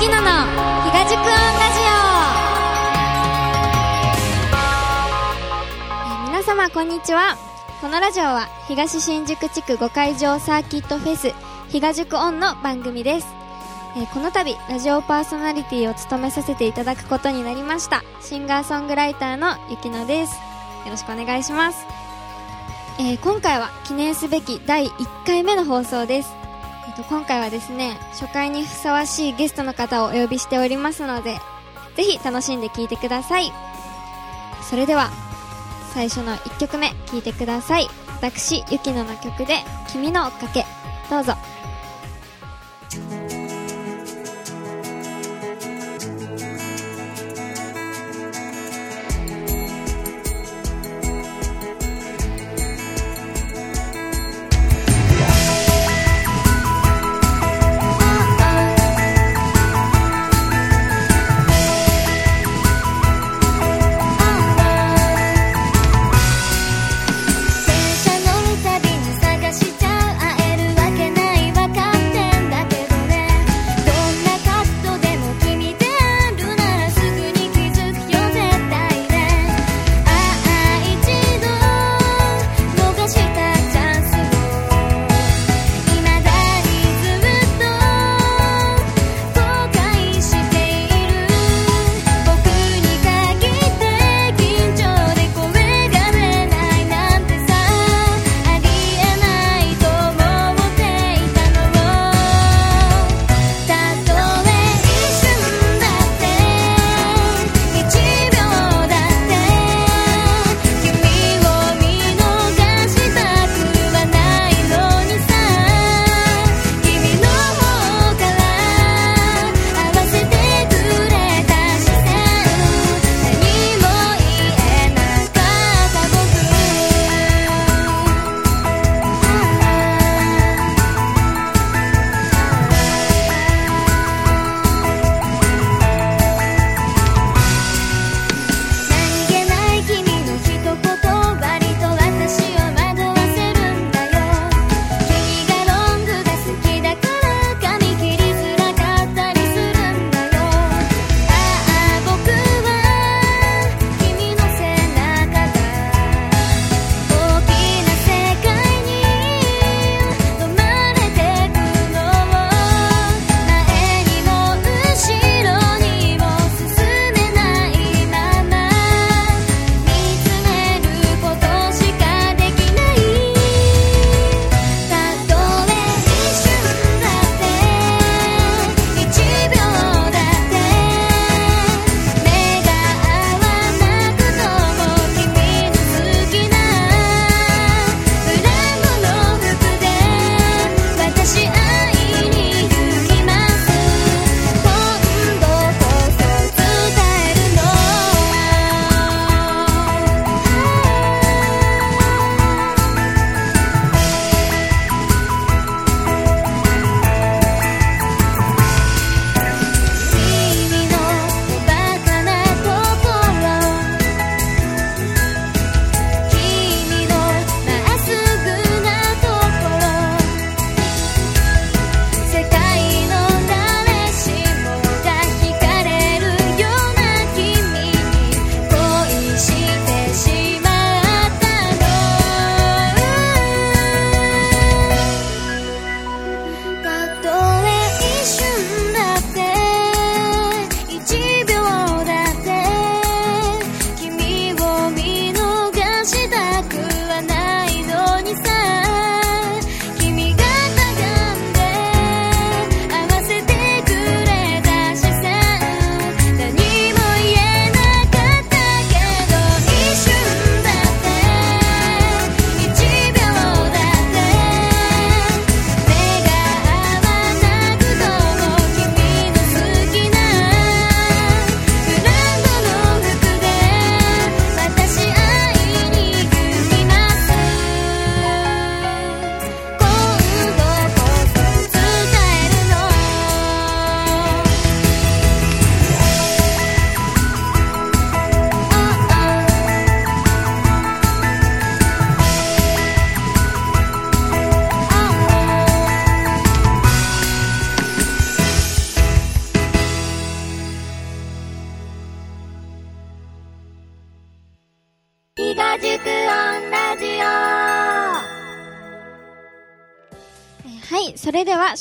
きのの東塾音ラジオ、えー皆様こんにちは。このラジオは東新宿地区5会場サーキットフェス東塾オンの番組です、えーこの度ラジオパーソナリティを務めさせていただくことになりましたシンガーソングライターのゆきのです。よろしくお願いします、えー今回は記念すべき第1回目の放送です。と、今回はですね、初回にふさわしいゲストの方をお呼びしておりますので、ぜひ楽しんで聴いてください。それでは、最初の1曲目聴いてください。私、ゆきのの曲で、君の追っかけ。どうぞ。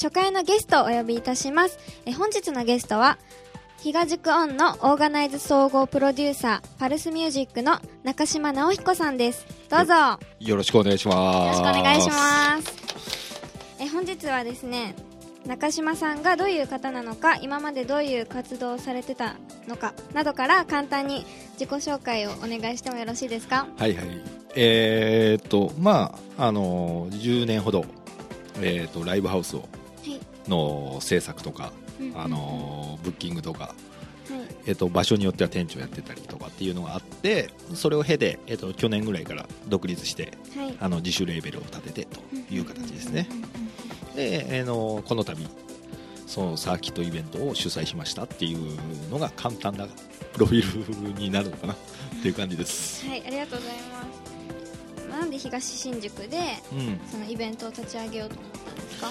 初回のゲストをお呼びいたします。え本日のゲストは比嘉塾オンのオーガナイズ総合プロデューサーパルスミュージックの中島直彦さんです。どうぞ。よよろしくお願いします。ろしくお願いします。え本日はですね中島さんがどういう方なのか今までどういう活動をされてたのかなどから簡単に自己紹介をお願いしてもよろしいですか？はいはい。えー、っと、まあ、あのー、10年ほど、えー、っと、ライブハウスを、はいの制作とか、うん。あのー、ブッキングとか、はい。えーっと、場所によっては店長やってたりとかっていうのがあって、それを経て、えーっと、去年ぐらいから独立して、はい。あの、自主レーベルを立ててという形ですね。で、えーのこの度そのサーキットイベントを主催しましたっていうのが簡単なプロフィールになるのかなっていう感じです、はい、ありがとうございます。なんで東新宿でうん、そのイベントを立ち上げようと思ったんですか？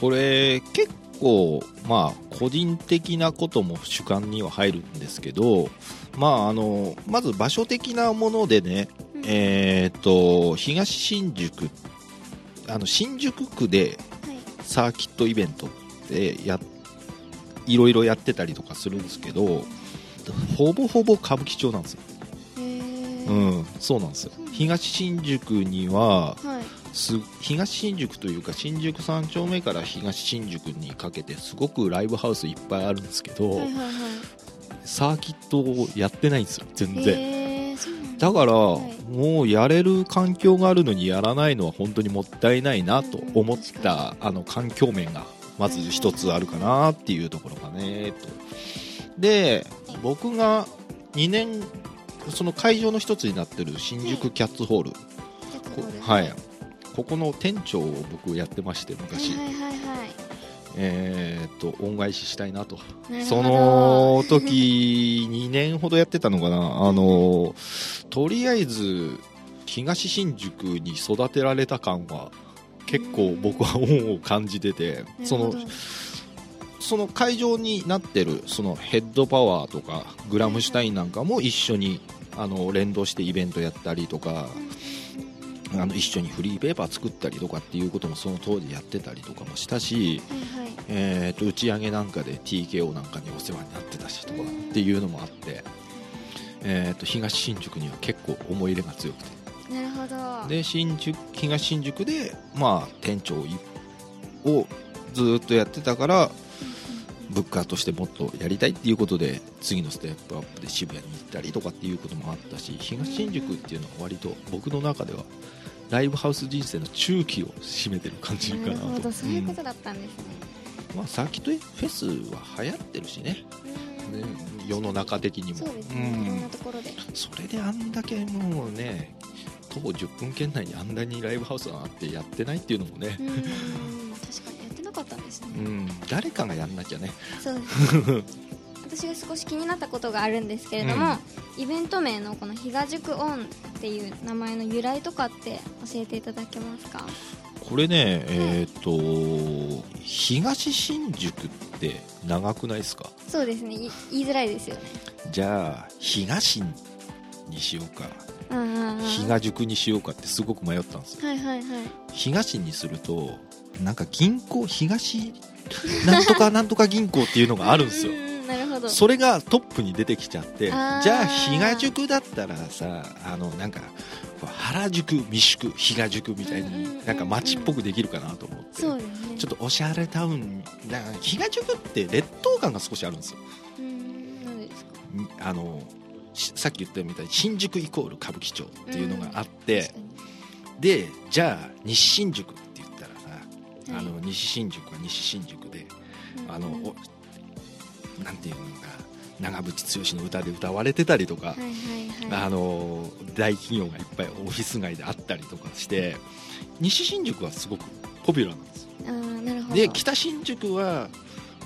これ結構まあ個人的なことも主観には入るんですけどまああのまず場所的なものでね、うんえーっと東新宿あの新宿区ではい。サーキットイベントってやいろいろやってたりとかするんですけどほぼほぼ歌舞伎町なんですよ。うん、そうなんですよ。東新宿にははい。す東新宿というか新宿3丁目から東新宿にかけてすごくライブハウスいっぱいあるんですけど、はいはいはい。サーキットをやってないんですよ全然、へえ、そうなんだ。だから、はい。もうやれる環境があるのにやらないのは本当にもったいないなと思っうんあの環境面がまず一つあるかなっていうところがねと。で僕が2年その会場の一つになってる新宿キャッツホール、はい。ここの店長を僕やってまして昔、はいはいはいはい。えーっと恩返ししたいなと。その時2年ほどやってたのかな。あのとりあえず東新宿に育てられた感は結構僕は恩を感じててそのその会場になってるそのヘッドパワーとかグラムシュタインなんかも一緒にあの連動してイベントやったりとかあの一緒にフリーペーパー作ったりとかっていうこともその当時やってたりとかもしたしはいはい。えー、と打ち上げなんかで TKO なんかにお世話になってたしとかっていうのもあって、えー、と東新宿には結構思い入れが強くてなるほど。で新宿東新宿で、まあ、店長いをずーっとやってたからブッカーとしてもっとやりたいっていうことで次のステップアップで渋谷に行ったりとかっていうこともあったし東新宿っていうのは割と僕の中ではライブハウス人生の中期を占めてる感じかなと。なるほど、そういうこうん。とだったんですね。まあ、サーキットフェスは流行ってるしね、うん。ね世の中的にも。そうですね。いろんなところで。それであんだけもうね徒歩10分圏内にあんなにライブハウスがあってやってないっていうのもねう。ん、誰かがやんなきゃね。そうです私が少し気になったことがあるんですけれども、イベント名のこの「比嘉塾オン」っていう名前の由来とかって教えていただけますか？これねえっ、と東新宿って長くないですか？そうですね。い言いづらいですよね。じゃあ東にしようか塾にしようかってすごく迷ったんですよ。はいはいはい。東にするとなんか銀行東なんとか なんとか銀行っていうのがあるんですよ。それがトップに出てきちゃってじゃあ比嘉塾だったらさあのなんか原宿未宿比嘉塾みたいうんうんうんうんになんか街っぽくできるかなと思って。そうですね。ちょっとおしゃれタウン。比嘉塾って劣等感が少しあるんですよ。うんなんでですか？んあのしさっき言ったみたいに新宿イコール歌舞伎町っていうのがあって、確かでじゃあ西新宿って言ったらさ、にあの西新宿は西新宿であの、うんおなんていうのか長渕剛の歌で歌われてたりとか、はいはいはい。あの大企業がいっぱいオフィス街であったりとかして西新宿はすごくポピュラーなんですよ。で北新宿は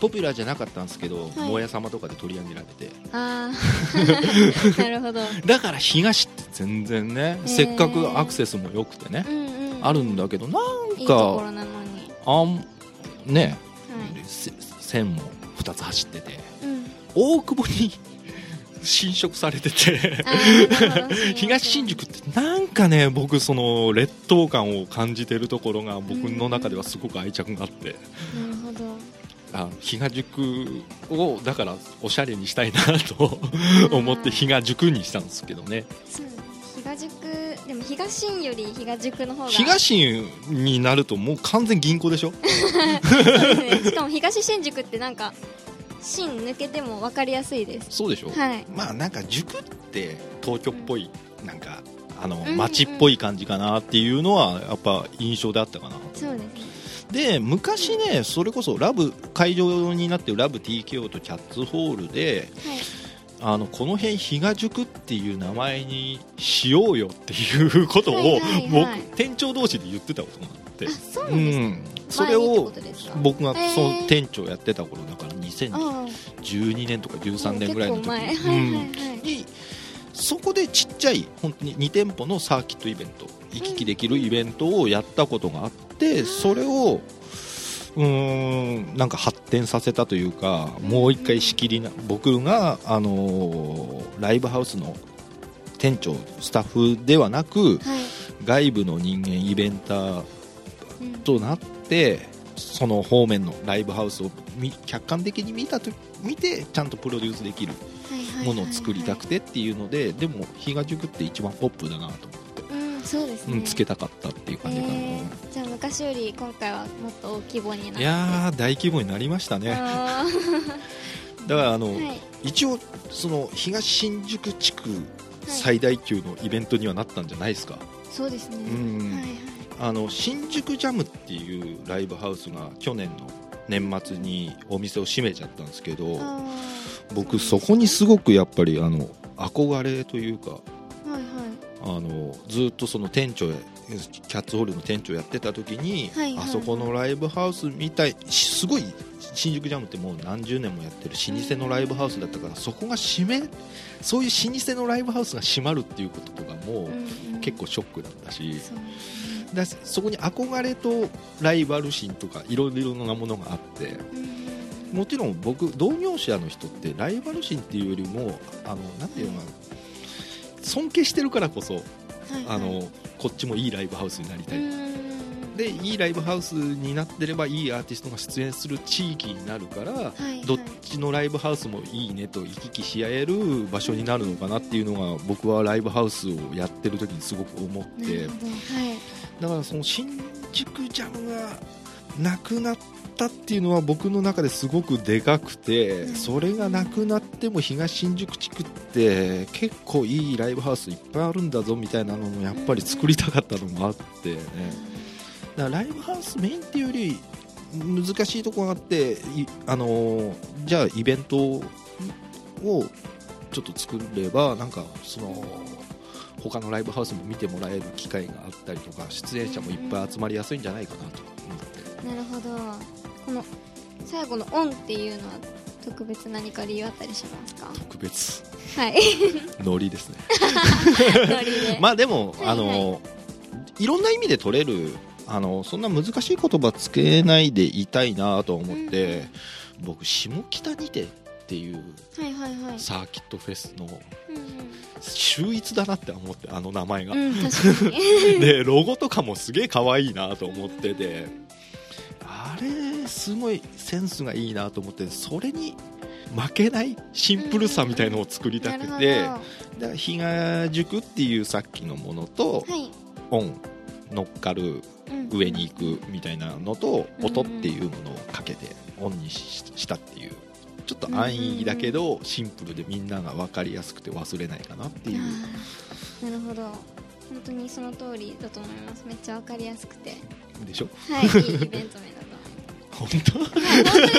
ポピュラーじゃなかったんですけど、はい。もや様とかで取り上げられてあー。なるほど。だから東って全然ね、せっかくアクセスも良くてね、うんうんあるんだけどなんいいとこかろなのに。あんね、はい。せ線も2つ走っててうん。大久保に 侵食されてて。東新宿ってなんかね僕その劣等感を感じてるところが僕の中ではすごく愛着があって。なるほどあ東宿をだからおしゃれにしたいなと 思って東宿にしたんですけどね。東宿でも東新より東宿の方が。東新になるともう完全銀行でしょ？ね。しかも東新宿ってなんか新抜けても分かりやすいです。そうでしょ、はい。まあなんか塾って東京っぽいなんかあのんうん。街っぽい感じかなっていうのはやっぱ印象であったかな。そうですねで昔ねそれこそラブ会場になってるラブ TKO とキャッツホールではい。あのこの辺東塾っていう名前にしようよっていうことを、はいはいはい。僕店長同士で言ってたことがあって。あそううなんそれを僕がその店長やってた頃だから2012あ年とか13年ぐらいの時に。そこでちっちゃい本当に2店舗のサーキットイベント行き来できるイベントをやったことがあってそれをうーんなんか発展させたというかもう一回仕切りな僕が、あのーライブハウスの店長スタッフではなくはい。外部の人間イベンターうん。となってその方面のライブハウスを見客観的に見たと見てちゃんとプロデュースできるものを作りたくてっていうのででも東塾って一番ポップだなと思って、うんそうですね、うん、つけたかったっていう感じかな、えーじゃあ昔より今回はもっと大規模になって。いやー大規模になりましたね。あ だからあの、ーはい。一応その東新宿地区最大級のイベントにはなったんじゃないですか、そうですね、うん。はいはい。あの新宿ジャムっていうライブハウスが去年の年末にお店を閉めちゃったんですけど僕そこにすごくやっぱりあの憧れというかはいはいあのずっとその店長やキャッツホールの店長やってた時に、はいはい。はいあそこのライブハウスみたいしすごい新宿ジャムってもう何十年もやってる老舗のライブハウスだったからそこが閉めそういう老舗のライブハウスが閉まるっていうこととかも結構ショックだったし、だしそこに憧れとライバル心とかいろいろなものがあってうん。もちろん僕同業者の人ってライバル心っていうよりもあのなんていうのかな尊敬してるからこそはいはい。あのこっちもいいライブハウスになりたい、うん。でいいライブハウスになってればいいアーティストが出演する地域になるから、はいはい。どっちのライブハウスもいいねと行き来し合える場所になるのかなっていうのが僕はライブハウスをやってる時にすごく思っなてはい。だからその新宿ジャムがなくなったっていうのは僕の中ですごくでかくてうん。それがなくなっても東新宿地区って結構いいライブハウスいっぱいあるんだぞみたいなのもやっぱり作りたかったのもあってね。だからライブハウスメインっていうより難しいところがあっていあのーじゃあイベントをちょっと作ればなんかその他のライブハウスも見てもらえる機会があったりとか出演者もいっぱい集まりやすいんじゃないかなと思ってなるほど。この最後の「オン」っていうのは特別何か理由あったりしますか？特別。はい。ノリですね。ノリで。まあでも、はいあのいろんな意味で取れるあのそんな難しい言葉つけないでいたいなと思って、僕下北にてっていうはいはいはい。サーキットフェスのうん秀逸だなって思ってあの名前が、うん、でロゴとかもすげえ可愛いなと思っててあれすごいセンスがいいなと思ってそれに負けないシンプルさみたいのを作りたくて、だから比嘉塾っていうさっきのものとはい、オン乗っかるうん。上に行くみたいなのとうん音っていうものをかけてオンにししたっていう。ちょっと安易だけどシンプルでみんなが分かりやすくて忘れないかなっていう。なるほど。本当にその通りだと思います。めっちゃわかりやすくて。でしょ？はいいいイベント名だ本当？で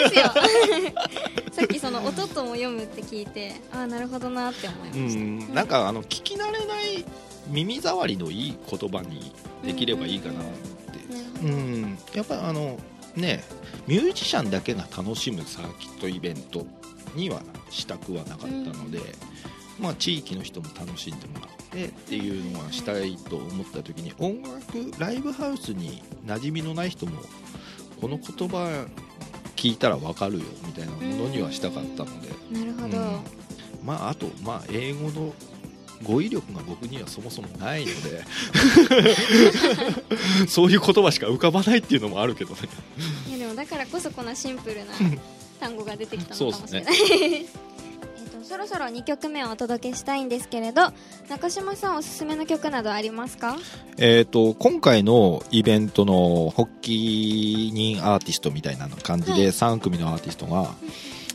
すよ。さっきその音とも読むって聞いてああなるほどなって思いまうした、ん。なんかあの聞き慣れない耳障りのいい言葉にできればいいかなって。なるほど。うん。やっぱあのねミュージシャンだけが楽しむサーキットイベントにはしたくはなかったので、まあ、地域の人も楽しんでもらってっていうのはしたいと思った時に音楽ライブハウスに馴染みのない人もこの言葉聞いたら分かるよみたいなものにはしたかったので、なるほど、うん。まああとまあ英語の語彙力が僕にはそもそもないので。そういう言葉しか浮かばないっていうのもあるけどね。いやでもだからこそこのシンプルな単語が出てきたのかもしれない、ねえっとそろそろ2曲目をお届けしたいんですけれど中島さんおすすめの曲などありますか？えっと今回のイベントの発起人アーティストみたいな感じはい。で3組のアーティストが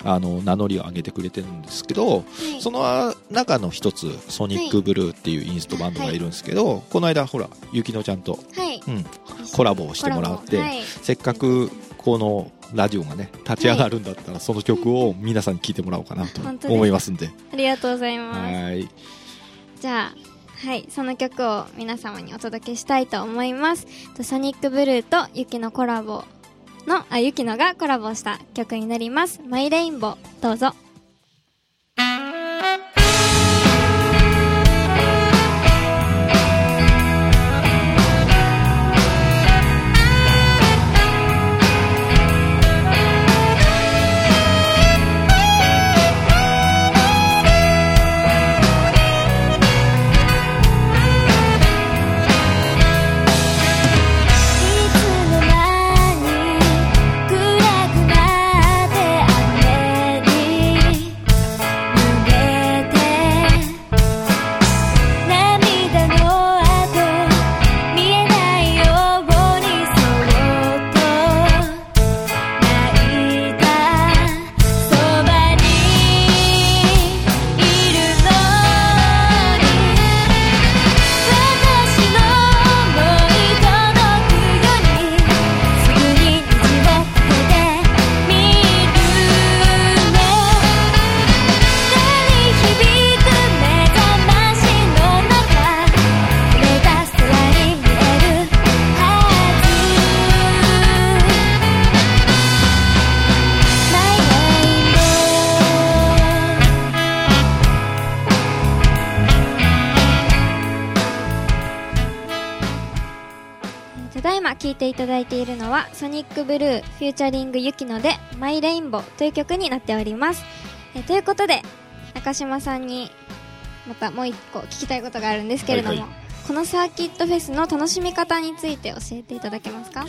あの名乗りを上げてくれてるんですけどはい。その中の一つソニックブルーっていうインストバンドがいるんですけどこの間ほらゆきのちゃんと、はい。うん、コラボをしてもらってせっかくこのラジオがね立ち上がるんだったらその曲を皆さんに聴いてもらおうかなと思いますんで。ありがとうございます。はい。じゃあはい。その曲を皆様にお届けしたいと思います。とソニックブルーとユキのコラボのあユキノがコラボした曲になります。マイレインボーどうぞていただいているのはソニックブルーフューチャリングユキノでマイレインボーという曲になっております。えということで中島さんにまたもう一個聞きたいことがあるんですけれども、はいはい。このサーキットフェスの楽しみ方について教えていただけますか？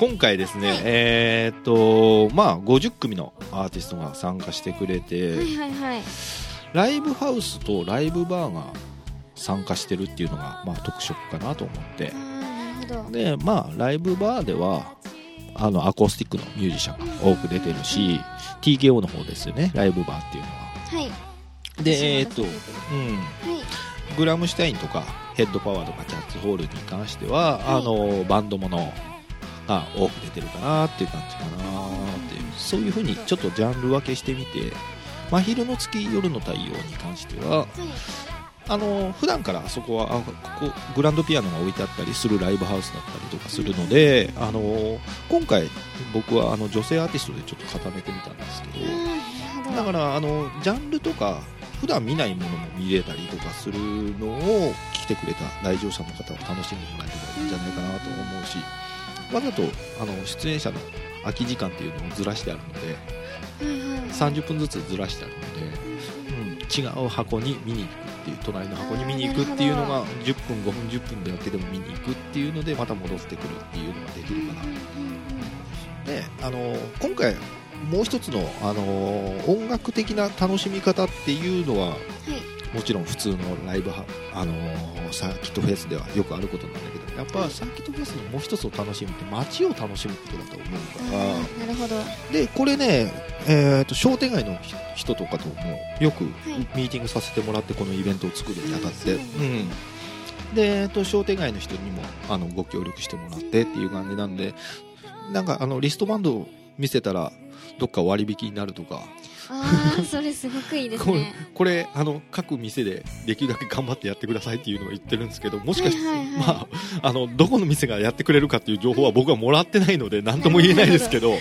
今回ですね、はい。えーっとまあ50組のアーティストが参加してくれて、はいはいはい。ライブハウスとライブバーが参加してるっていうのが、まあ、特色かなと思ってでまあライブバーではあのアコースティックのミュージシャンが多く出てるし TKO の方ですよねライブバーっていうのは。はい。でえーっと、うん、はい。グラムシュタインとかヘッドパワーとかキャッツホールに関しては、はい。あのバンドものが多く出てるかなっていう感じかなっていう。そういうふうにちょっとジャンル分けしてみて真昼の月夜の太陽に関してははいあの普段からあそこはあここグランドピアノが置いてあったりするライブハウスだったりとかするので、あの今回僕はあの女性アーティストでちょっと固めてみたんですけど、だからあのジャンルとか普段見ないものも見れたりとかするのを来てくれた来場者の方は楽しんでもらえればいいんじゃないかなと思うしわざとあの出演者の空き時間っていうのをずらしてあるのではいはいはい30分ずつずらしてあるので、うん、違う箱に見に行くっていう隣の箱に見に行くっていうのが10分5分10分だけでも見に行くっていうのでまた戻ってくるっていうのができるかな。であの今回もう一つのあの音楽的な楽しみ方っていうのははい。もちろん普通のライブはあのサーキットフェスではよくあることなんだけどやっぱサーキットフェスのもう一つの楽しみって街を楽しむことだと思うから。なるほど。でこれね、えー、と商店街の人とかともよくい。ミーティングさせてもらってこのイベントを作るにあたって、うんそうなんうん。で、えー、と商店街の人にもあのご協力してもらってっていう感じなんでなんかあのリストバンドを見せたらどっか割引になるとかああそれすごくいいですこれねこれあの各店でできるだけ頑張ってやってくださいっていうのを言ってるんですけどもしかして、はいはいはい。まあ、あのどこの店がやってくれるかっていう情報は僕はもらってないので何とも言えないですけど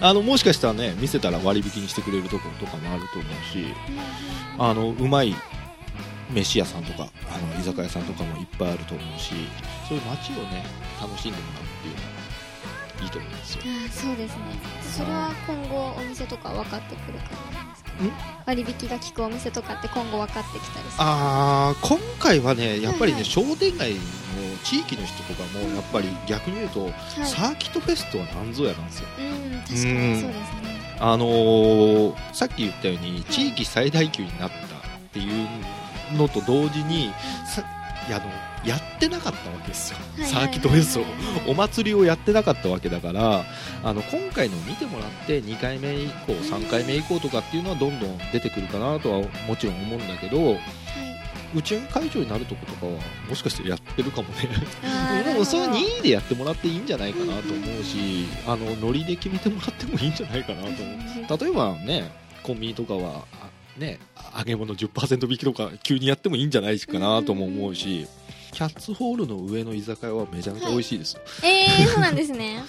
あのもしかしたらね見せたら割引にしてくれるところとかもあると思うしあのうまい飯屋さんとかあの居酒屋さんとかもいっぱいあると思うしそういう街をね楽しんでもらうっていうのがいいと思うんですよ。あーそうですね。それは今後お店とか分かってくる感じですか割引が効くお店とかって今後分かってきたりする。あー今回はねやっぱりね、はいはい商店街の地域の人とかもやっぱり逆に言うと、はい。サーキットフェスとは何ぞやなんですよ。うん確かにそうですね。あのーさっき言ったように地域最大級になったっていうのと同時にさいやあのやってなかったわけですよ、はいサーキットフェスをお祭りをやってなかったわけだからあの今回の見てもらって2回目以降3回目以降とかっていうのはどんどん出てくるかなとはもちろん思うんだけどはい。打ち上げ会場になるとことかはもしかしてやってるかもね。もうそれは任意でやってもらっていいんじゃないかなと思うしあのノリで決めてもらってもいいんじゃないかなと思う。例えばねコンビニとかはあね揚げ物10%引きとか急にやってもいいんじゃないかなとも思うしキャッツホールの上の居酒屋はめちゃめちゃ美味しいですよ、えー、そうなんですね。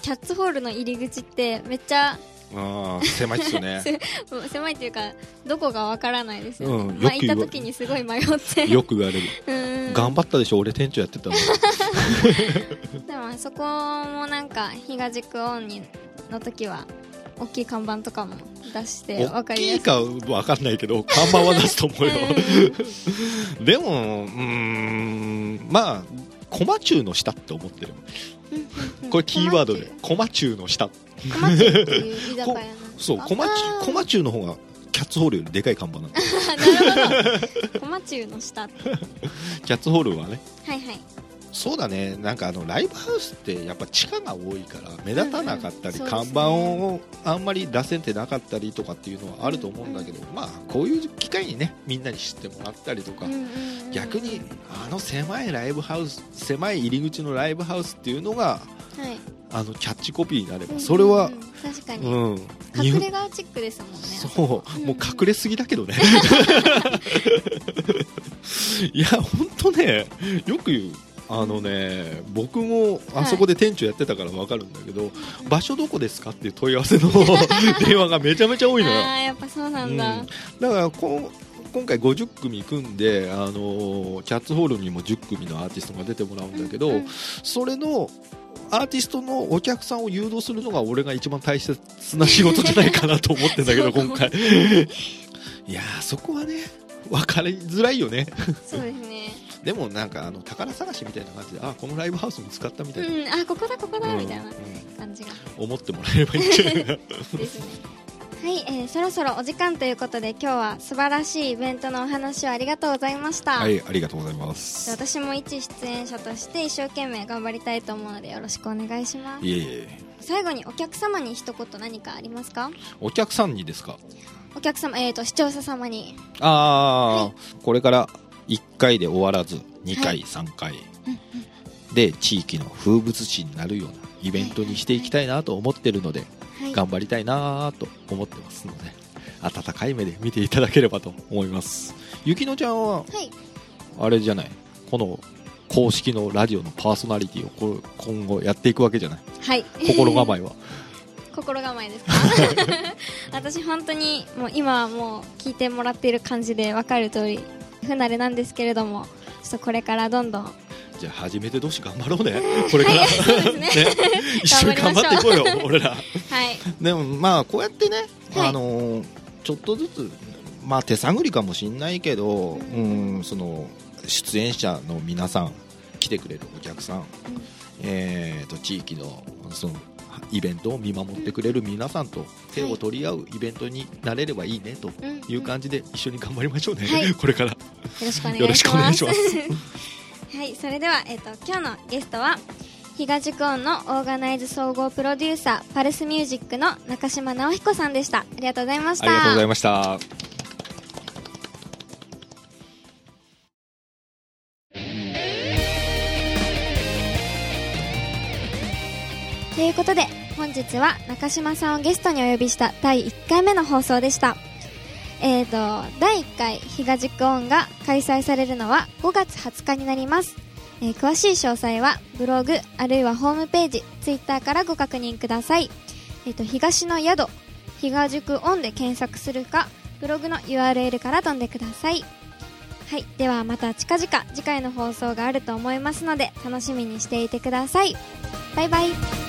キャッツホールの入り口ってめっちゃああ狭いっすよね。狭いっていうかどこかわからないですよね、うんまあ行った時にすごい迷って。よく言われる。うん。頑張ったでしょ俺店長やってたの。でもそこもなんか東宿オンにの時は大きい看板とかも出してわ大かりやすい。きいかわかんないけど看板は出すと思うよ。でもうーんまあコマチューの下って思ってる。うんこれキーワードでコマチュー。の下。そうコマコマチューの方がキャッツホールよりでかい看板なんだ。あなるほど。小町の下って。は いキャッツホールはね。はいそうだね。なんかあのライブハウスってやっぱ地下が多いから目立たなかったり、うんうん看板をあんまり出せてなかったりとかっていうのはあると思うんだけど、まあこういう機会にねみんなに知ってもらったりとか、うんうんうん。逆にあの狭いライブハウス狭い入り口のライブハウスっていうのがはい。あのキャッチコピーになればそれはうんうん。うん確かうに、ん。隠れ家チックですもんね。そう、うん。もう隠れすぎだけどね。いや、本当ね、よく言う。あのね、僕もあそこで店長やってたから分かるんだけど、場所どこですかっていう問い合わせの 電話がめちゃめちゃ多いのよ。やっぱそうなんだ、うん。だからこう今回50組組んで、あのーキャッツホールにも10組のアーティストが出てもらうんだけど、うんそれのアーティストのお客さんを誘導するのが俺が一番大切な仕事じゃないかなと思ってんだけど 今回。いやーそこはね分かりづらいよね。そうですねでもなんかあの宝探しみたいな感じであこのライブハウス見つかったみたいな、うんあここだここだ、うんみたいなうん。感じが。思ってもらえればいいんじゃないかな。ですね。はい、えーそろそろお時間ということで今日は素晴らしいイベントのお話をありがとうございました、はいありがとうございます。私も一出演者として一生懸命頑張りたいと思うのでよろしくお願いします。いえいえ。最後にお客様に一言何かありますか？お客さんにですか？お客様えーと視聴者様に。ああ、これから1回で終わらず2回、はい。3回。で地域の風物詩になるようなイベントにしていきたいなと思ってるのではい。頑張りたいなと思ってますので温かい目で見ていただければと思います。ゆきのちゃんははい。あれじゃない？この公式のラジオのパーソナリティを今後やっていくわけじゃない？はい。心構えは。心構えですか？私本当にもう今はもう聞いてもらっている感じで分かる通り不慣れなんですけれどもちょっとこれからどんどん。じゃあ初めて同士頑張ろうね。これから、はいそうですね。一緒に頑張っていこうよ俺ら。はい。でもまあこうやってね、はい。あのーちょっとずつまあ手探りかもしんないけど、うん、その出演者の皆さん来てくれるお客さん、えー、と地域のそのイベントを見守ってくれる皆さんと手を取り合うイベントになれればいいねとうんいう感じで一緒に頑張りましょうね、はい。これから。よろしくお願いします。はいそれでは、えっと今日のゲストは東宿音のオーガナイズ総合プロデューサーパルスミュージックの中島直彦さんでした。ありがとうございました。ありがとうございましたことで本日は中島さんをゲストにお呼びした第1回目の放送でした。えーと第1回東宿音が開催されるのは5月20日になります、えー詳しい詳細はブログあるいはホームページツイッターからご確認ください。えーと東の宿東宿音で検索するかブログの URL から飛んでください。はいではまた近々次回の放送があると思いますので楽しみにしていてください。バイバイ。